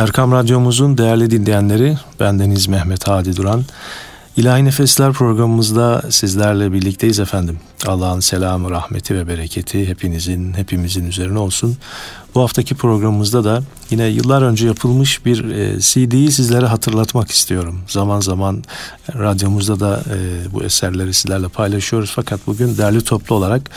Erkam Radyomuzun değerli dinleyenleri, bendeniz Mehmet Hadi Duran. İlahi Nefesler programımızda sizlerle birlikteyiz efendim. Allah'ın selamı, rahmeti ve bereketi hepinizin, hepimizin üzerine olsun. Bu haftaki programımızda da yine yıllar önce yapılmış bir e, CD'yi sizlere hatırlatmak istiyorum. Zaman zaman radyomuzda da e, bu eserleri sizlerle paylaşıyoruz. Fakat bugün derli toplu olarak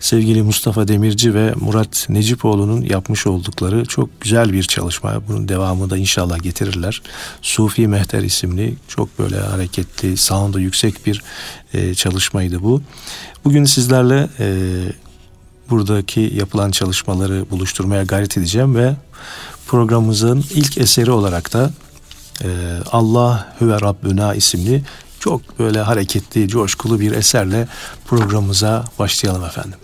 sevgili Mustafa Demirci ve Murat Necipoğlu'nun yapmış oldukları çok güzel bir çalışma. Bunun devamı da inşallah getirirler. Sufi Mehter isimli çok böyle hareketli, sound'u yüksek bir e, çalışmaydı bu. Bugün sizlerle buradaki yapılan çalışmaları buluşturmaya gayret edeceğim ve programımızın ilk eseri olarak da e, Allah Hüve Rabbuna isimli çok böyle hareketli, coşkulu bir eserle programımıza başlayalım efendim.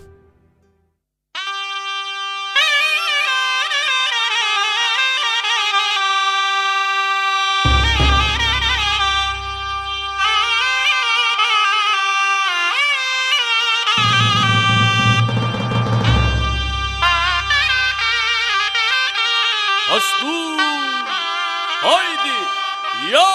अस्तु होइदि या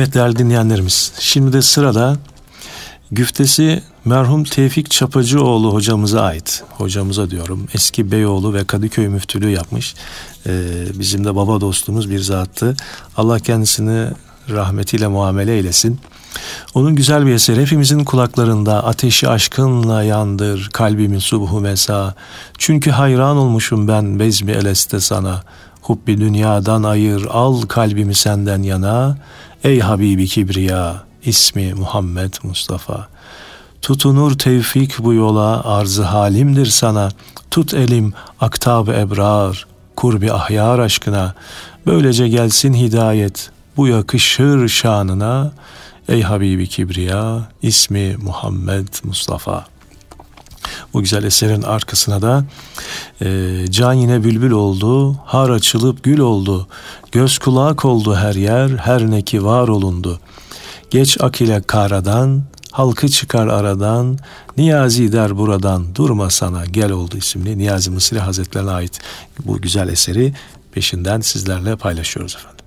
Evet değerli dinleyenlerimiz, şimdi de sırada güftesi merhum Tevfik Çapacıoğlu hocamıza ait. Hocamıza diyorum. Eski Beyoğlu ve Kadıköy müftülüğü yapmış. Ee, bizim de baba dostumuz bir zattı. Allah kendisini rahmetiyle muamele eylesin. Onun güzel bir eseri hepimizin kulaklarında ateşi aşkınla yandır kalbimin subhu mesa. Çünkü hayran olmuşum ben bezmi eleste sana. Hubbi dünyadan ayır al kalbimi senden yana. Ey Habibi Kibriya, ismi Muhammed Mustafa. Tutunur tevfik bu yola, arzı halimdir sana. Tut elim, aktab ebrar, kurbi ahyar aşkına. Böylece gelsin hidayet, bu yakışır şanına. Ey Habibi Kibriya, ismi Muhammed Mustafa. Bu güzel eserin arkasına da e, can yine bülbül oldu, har açılıp gül oldu, göz kulak oldu her yer, her ne ki var olundu. Geç ak ile karadan, halkı çıkar aradan, Niyazi der buradan durma sana gel oldu isimli Niyazi Mısri Hazretlerine ait bu güzel eseri peşinden sizlerle paylaşıyoruz efendim.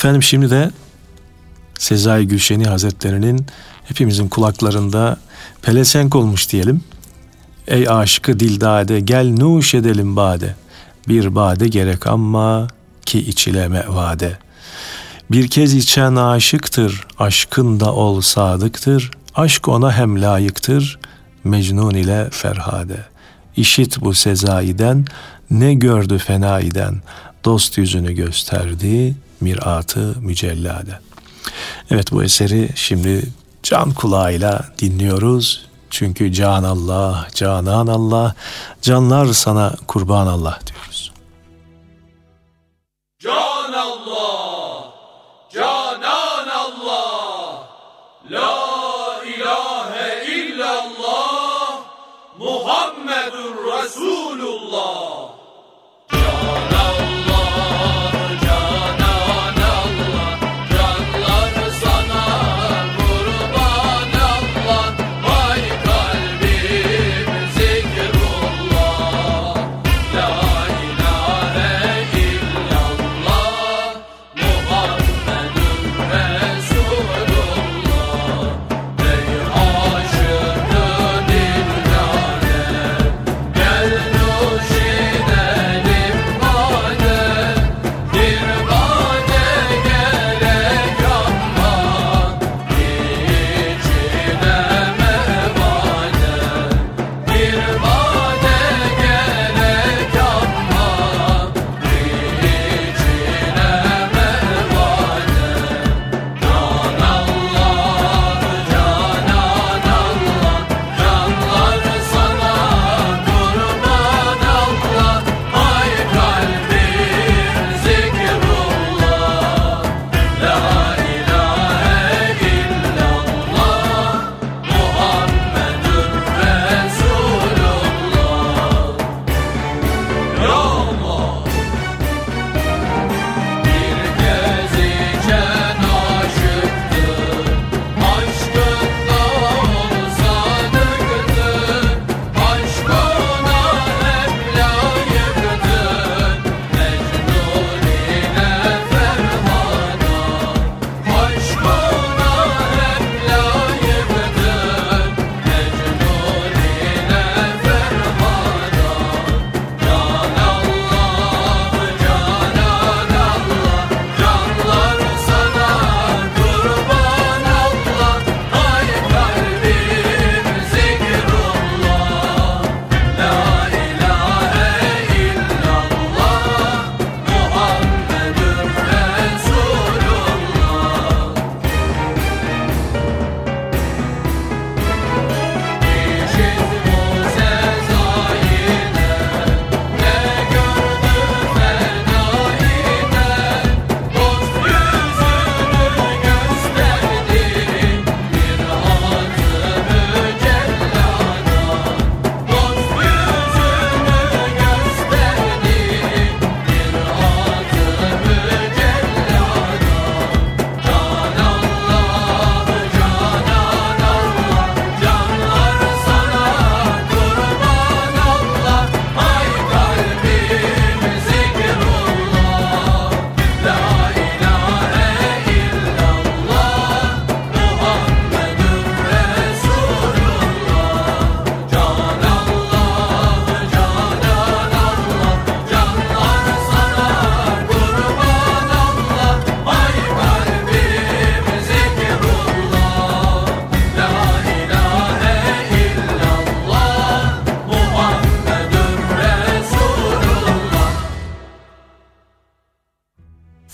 Efendim şimdi de Sezai Gülşeni Hazretleri'nin hepimizin kulaklarında pelesenk olmuş diyelim. Ey aşkı dildade gel nuş edelim bade. Bir bade gerek ama ki içileme vade. Bir kez içen aşıktır, aşkın da ol sadıktır. Aşk ona hem layıktır, Mecnun ile Ferhade. İşit bu Sezai'den, ne gördü fenaiden, dost yüzünü gösterdi, miratı mücellade. Evet bu eseri şimdi can kulağıyla dinliyoruz. Çünkü can Allah, canan Allah, canlar sana kurban Allah diyoruz. Can Allah, la ilahe illallah, Muhammedur Resulullah.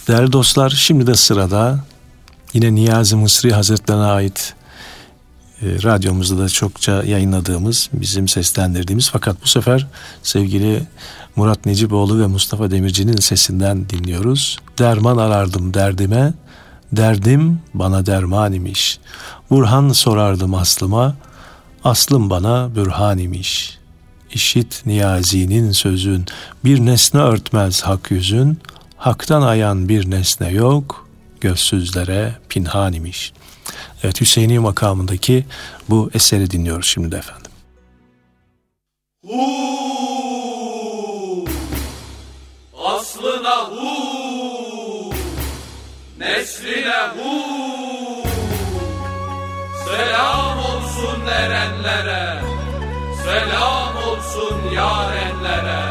Değerli dostlar şimdi de sırada yine Niyazi Mısri Hazretlerine ait e, radyomuzda da çokça yayınladığımız, bizim seslendirdiğimiz fakat bu sefer sevgili Murat Neciboğlu ve Mustafa Demirci'nin sesinden dinliyoruz. Derman arardım derdime, derdim bana derman imiş. Burhan sorardım aslıma, aslım bana bürhan imiş. İşit Niyazi'nin sözün, bir nesne örtmez hak yüzün, haktan ayan bir nesne yok, gözsüzlere pinhan imiş. Evet Hüseyini makamındaki bu eseri dinliyoruz şimdi efendim. Hu, aslına hu, nesline hu Selam olsun erenlere Selam olsun yarenlere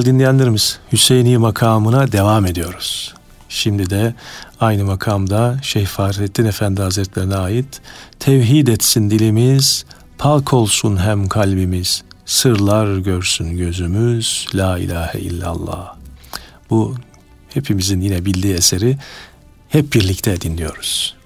değerli dinleyenlerimiz Hüseyini makamına devam ediyoruz. Şimdi de aynı makamda Şeyh Fahrettin Efendi Hazretlerine ait Tevhid etsin dilimiz, pak olsun hem kalbimiz, sırlar görsün gözümüz, la ilahe illallah. Bu hepimizin yine bildiği eseri hep birlikte dinliyoruz.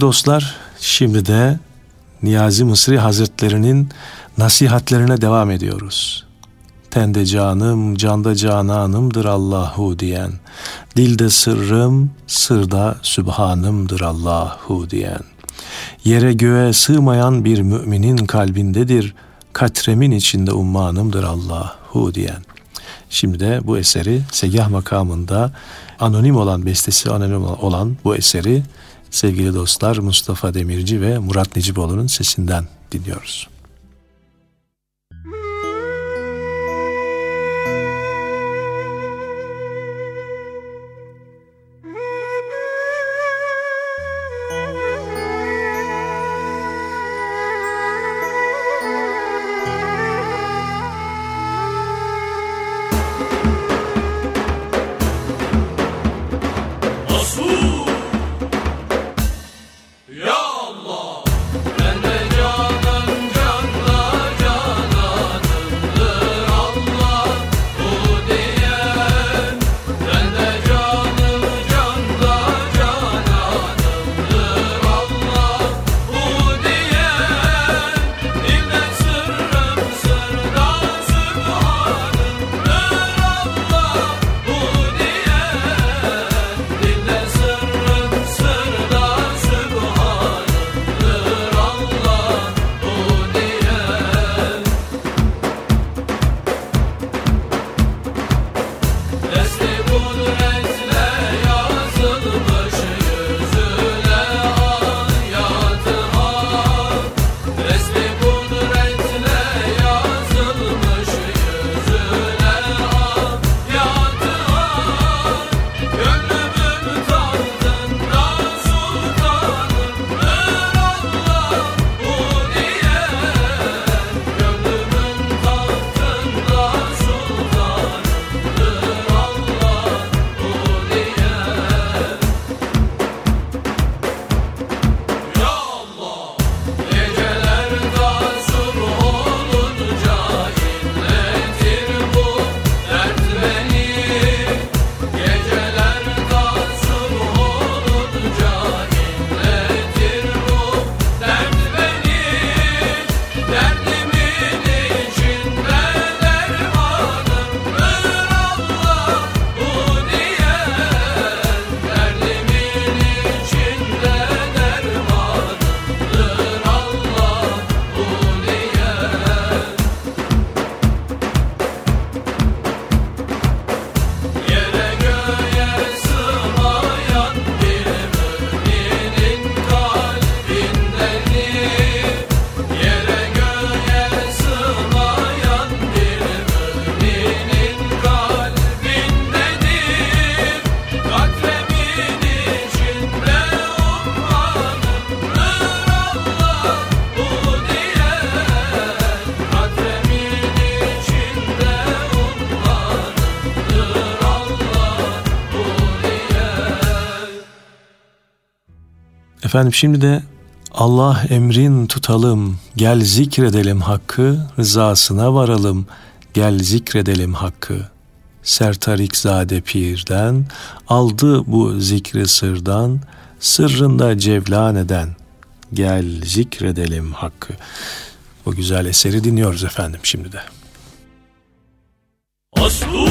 Dostlar, şimdi de Niyazi Mısri Hazretlerinin nasihatlerine devam ediyoruz. Tende canım, canda cananımdır Allahu diyen, dilde sırrım, sırda sübhanımdır Allahu diyen. Yere göğe sığmayan bir müminin kalbindedir, katremin içinde ummanımdır Allahu diyen. Şimdi de bu eseri Segah makamında anonim olan, bestesi anonim olan bu eseri sevgili dostlar Mustafa Demirci ve Murat Necipoğlu'nun sesinden dinliyoruz. Efendim şimdi de Allah emrin tutalım, gel zikredelim hakkı, rızasına varalım, gel zikredelim hakkı. Sertarik Zade Pir'den, aldı bu zikri sırdan, sırrında cevlan eden, gel zikredelim hakkı. Bu güzel eseri dinliyoruz efendim şimdi de. Aslu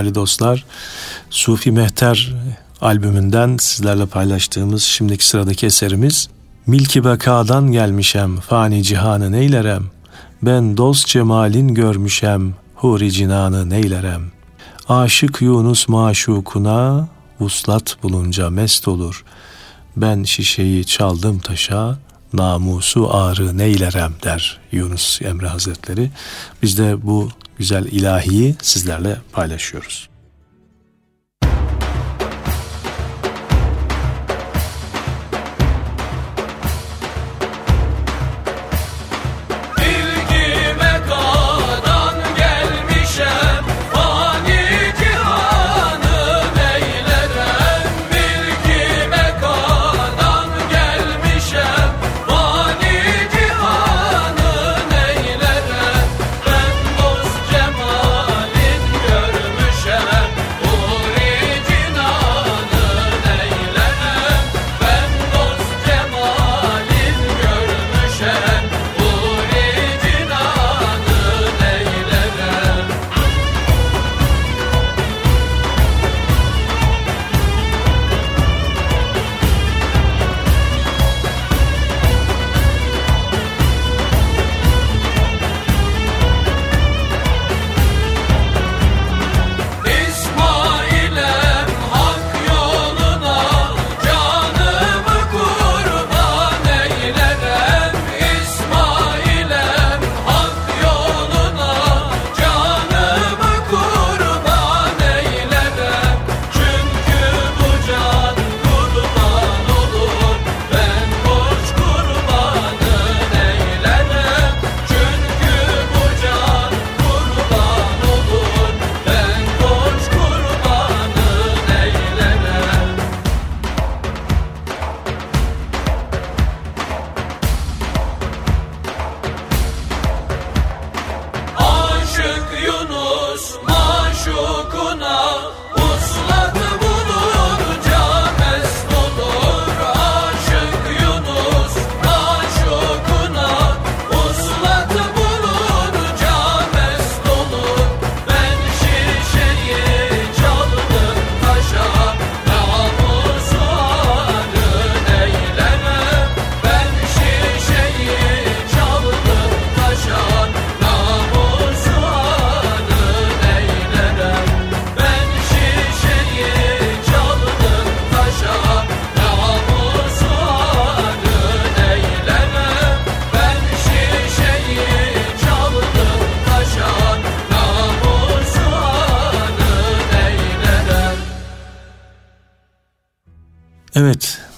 değerli dostlar. Sufi Mehter albümünden sizlerle paylaştığımız şimdiki sıradaki eserimiz Milki Beka'dan gelmişem, fani cihanı neylerem, ben dost cemalin görmüşem, huri cinanı neylerem. Aşık Yunus maşukuna, vuslat bulunca mest olur. Ben şişeyi çaldım taşa, namusu ağrı neylerem der Yunus Emre Hazretleri. Biz de bu güzel ilahiyi sizlerle paylaşıyoruz.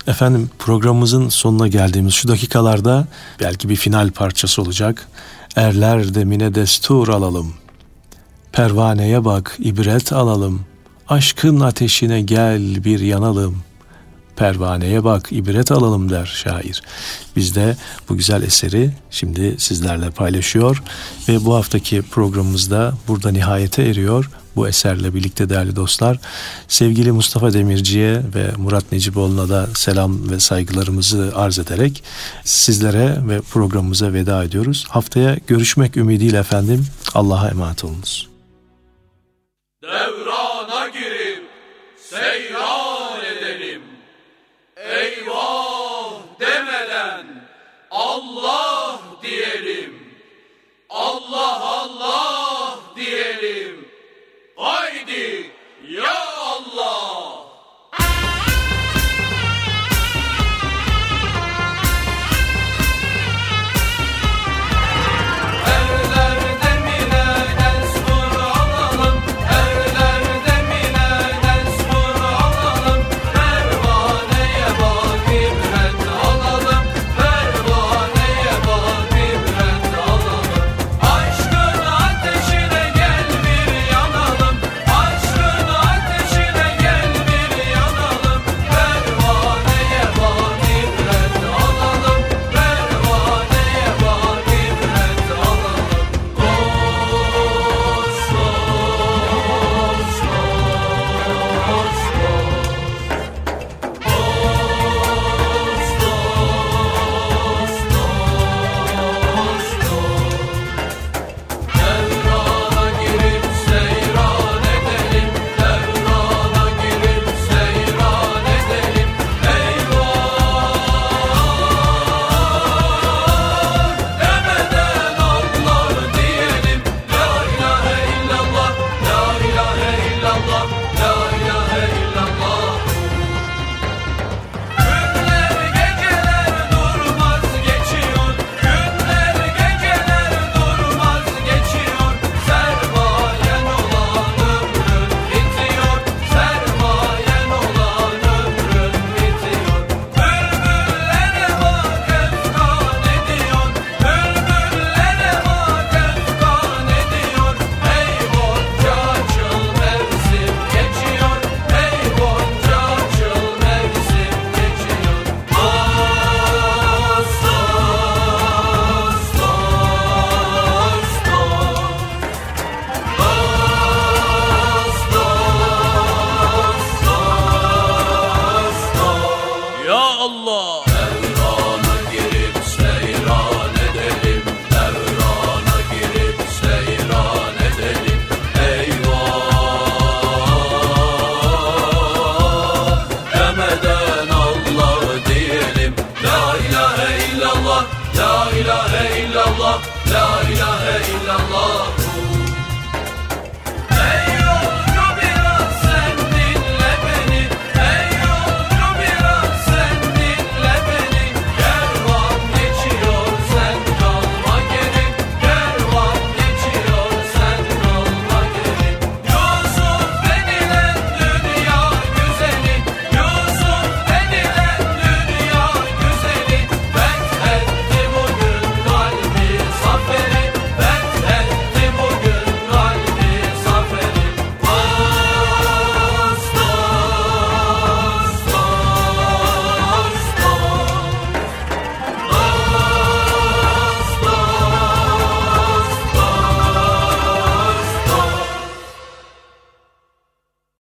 Efendim programımızın sonuna geldiğimiz şu dakikalarda belki bir final parçası olacak. Erler demine destur alalım. Pervaneye bak ibret alalım. Aşkın ateşine gel bir yanalım. Pervaneye bak ibret alalım der şair. Biz de bu güzel eseri şimdi sizlerle paylaşıyor ve bu haftaki programımızda burada nihayete eriyor bu eserle birlikte değerli dostlar. Sevgili Mustafa Demirci'ye ve Murat Necipoğlu'na da selam ve saygılarımızı arz ederek sizlere ve programımıza veda ediyoruz. Haftaya görüşmek ümidiyle efendim. Allah'a emanet olunuz. Devrana girip seyran edelim. Eyvah demeden Allah